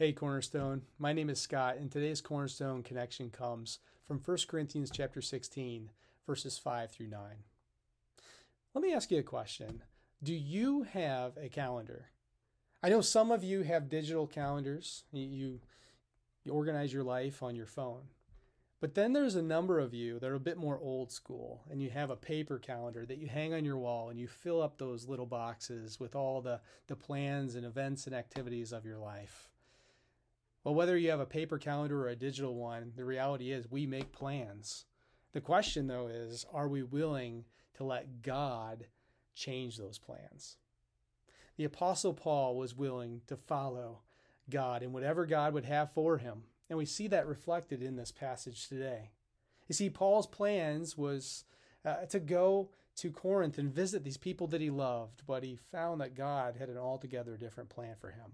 Hey Cornerstone, my name is Scott and today's Cornerstone connection comes from 1 Corinthians chapter 16 verses 5 through 9. Let me ask you a question. Do you have a calendar? I know some of you have digital calendars. You, you organize your life on your phone. But then there's a number of you that are a bit more old school and you have a paper calendar that you hang on your wall and you fill up those little boxes with all the, the plans and events and activities of your life. Well, whether you have a paper calendar or a digital one, the reality is we make plans. The question, though, is are we willing to let God change those plans? The Apostle Paul was willing to follow God and whatever God would have for him. And we see that reflected in this passage today. You see, Paul's plans was uh, to go to Corinth and visit these people that he loved, but he found that God had an altogether different plan for him.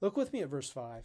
Look with me at verse 5.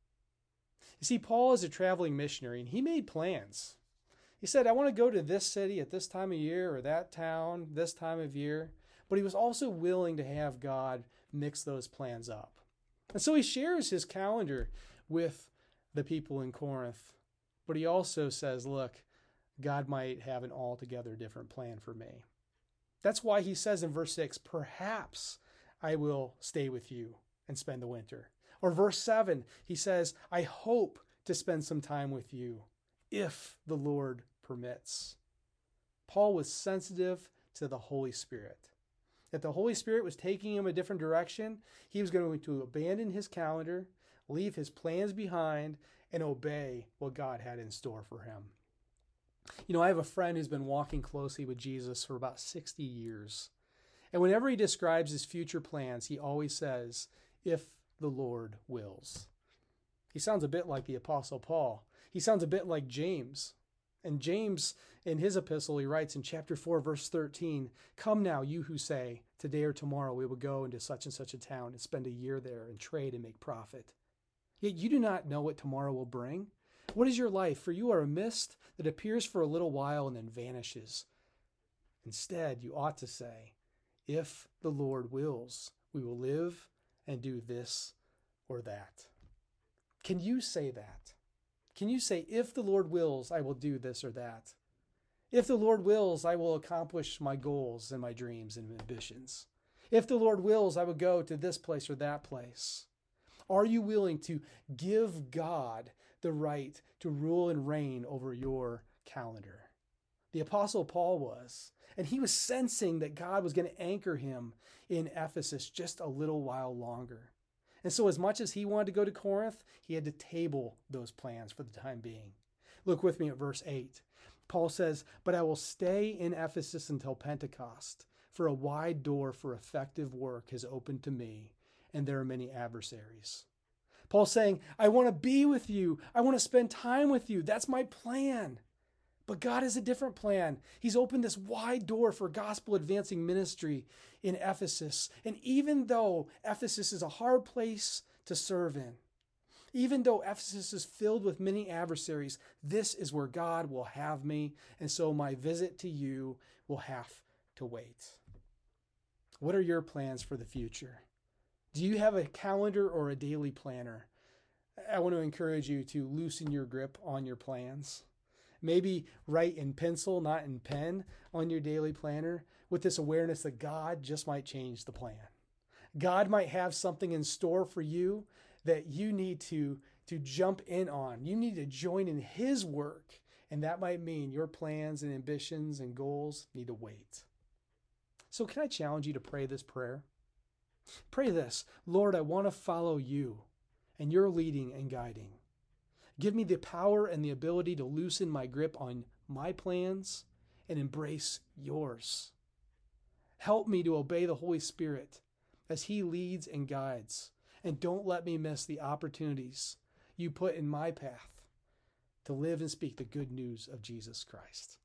You see, Paul is a traveling missionary and he made plans. He said, I want to go to this city at this time of year or that town this time of year. But he was also willing to have God mix those plans up. And so he shares his calendar with the people in Corinth. But he also says, look, God might have an altogether different plan for me. That's why he says in verse 6, perhaps I will stay with you and spend the winter. Or verse 7, he says, I hope to spend some time with you if the Lord permits. Paul was sensitive to the Holy Spirit. That the Holy Spirit was taking him a different direction, he was going to abandon his calendar, leave his plans behind, and obey what God had in store for him. You know, I have a friend who's been walking closely with Jesus for about 60 years. And whenever he describes his future plans, he always says, if the Lord wills. He sounds a bit like the Apostle Paul. He sounds a bit like James. And James, in his epistle, he writes in chapter 4, verse 13 Come now, you who say, Today or tomorrow we will go into such and such a town and spend a year there and trade and make profit. Yet you do not know what tomorrow will bring. What is your life? For you are a mist that appears for a little while and then vanishes. Instead, you ought to say, If the Lord wills, we will live and do this or that. Can you say that? Can you say, if the Lord wills, I will do this or that? If the Lord wills, I will accomplish my goals and my dreams and ambitions. If the Lord wills, I will go to this place or that place. Are you willing to give God the right to rule and reign over your calendar? The Apostle Paul was, and he was sensing that God was going to anchor him in Ephesus just a little while longer. And so, as much as he wanted to go to Corinth, he had to table those plans for the time being. Look with me at verse 8. Paul says, But I will stay in Ephesus until Pentecost, for a wide door for effective work has opened to me, and there are many adversaries. Paul's saying, I want to be with you. I want to spend time with you. That's my plan. But God has a different plan. He's opened this wide door for gospel advancing ministry in Ephesus. And even though Ephesus is a hard place to serve in, even though Ephesus is filled with many adversaries, this is where God will have me. And so my visit to you will have to wait. What are your plans for the future? Do you have a calendar or a daily planner? I want to encourage you to loosen your grip on your plans. Maybe write in pencil, not in pen, on your daily planner with this awareness that God just might change the plan. God might have something in store for you that you need to, to jump in on. You need to join in His work. And that might mean your plans and ambitions and goals need to wait. So, can I challenge you to pray this prayer? Pray this Lord, I want to follow you and your leading and guiding. Give me the power and the ability to loosen my grip on my plans and embrace yours. Help me to obey the Holy Spirit as He leads and guides. And don't let me miss the opportunities you put in my path to live and speak the good news of Jesus Christ.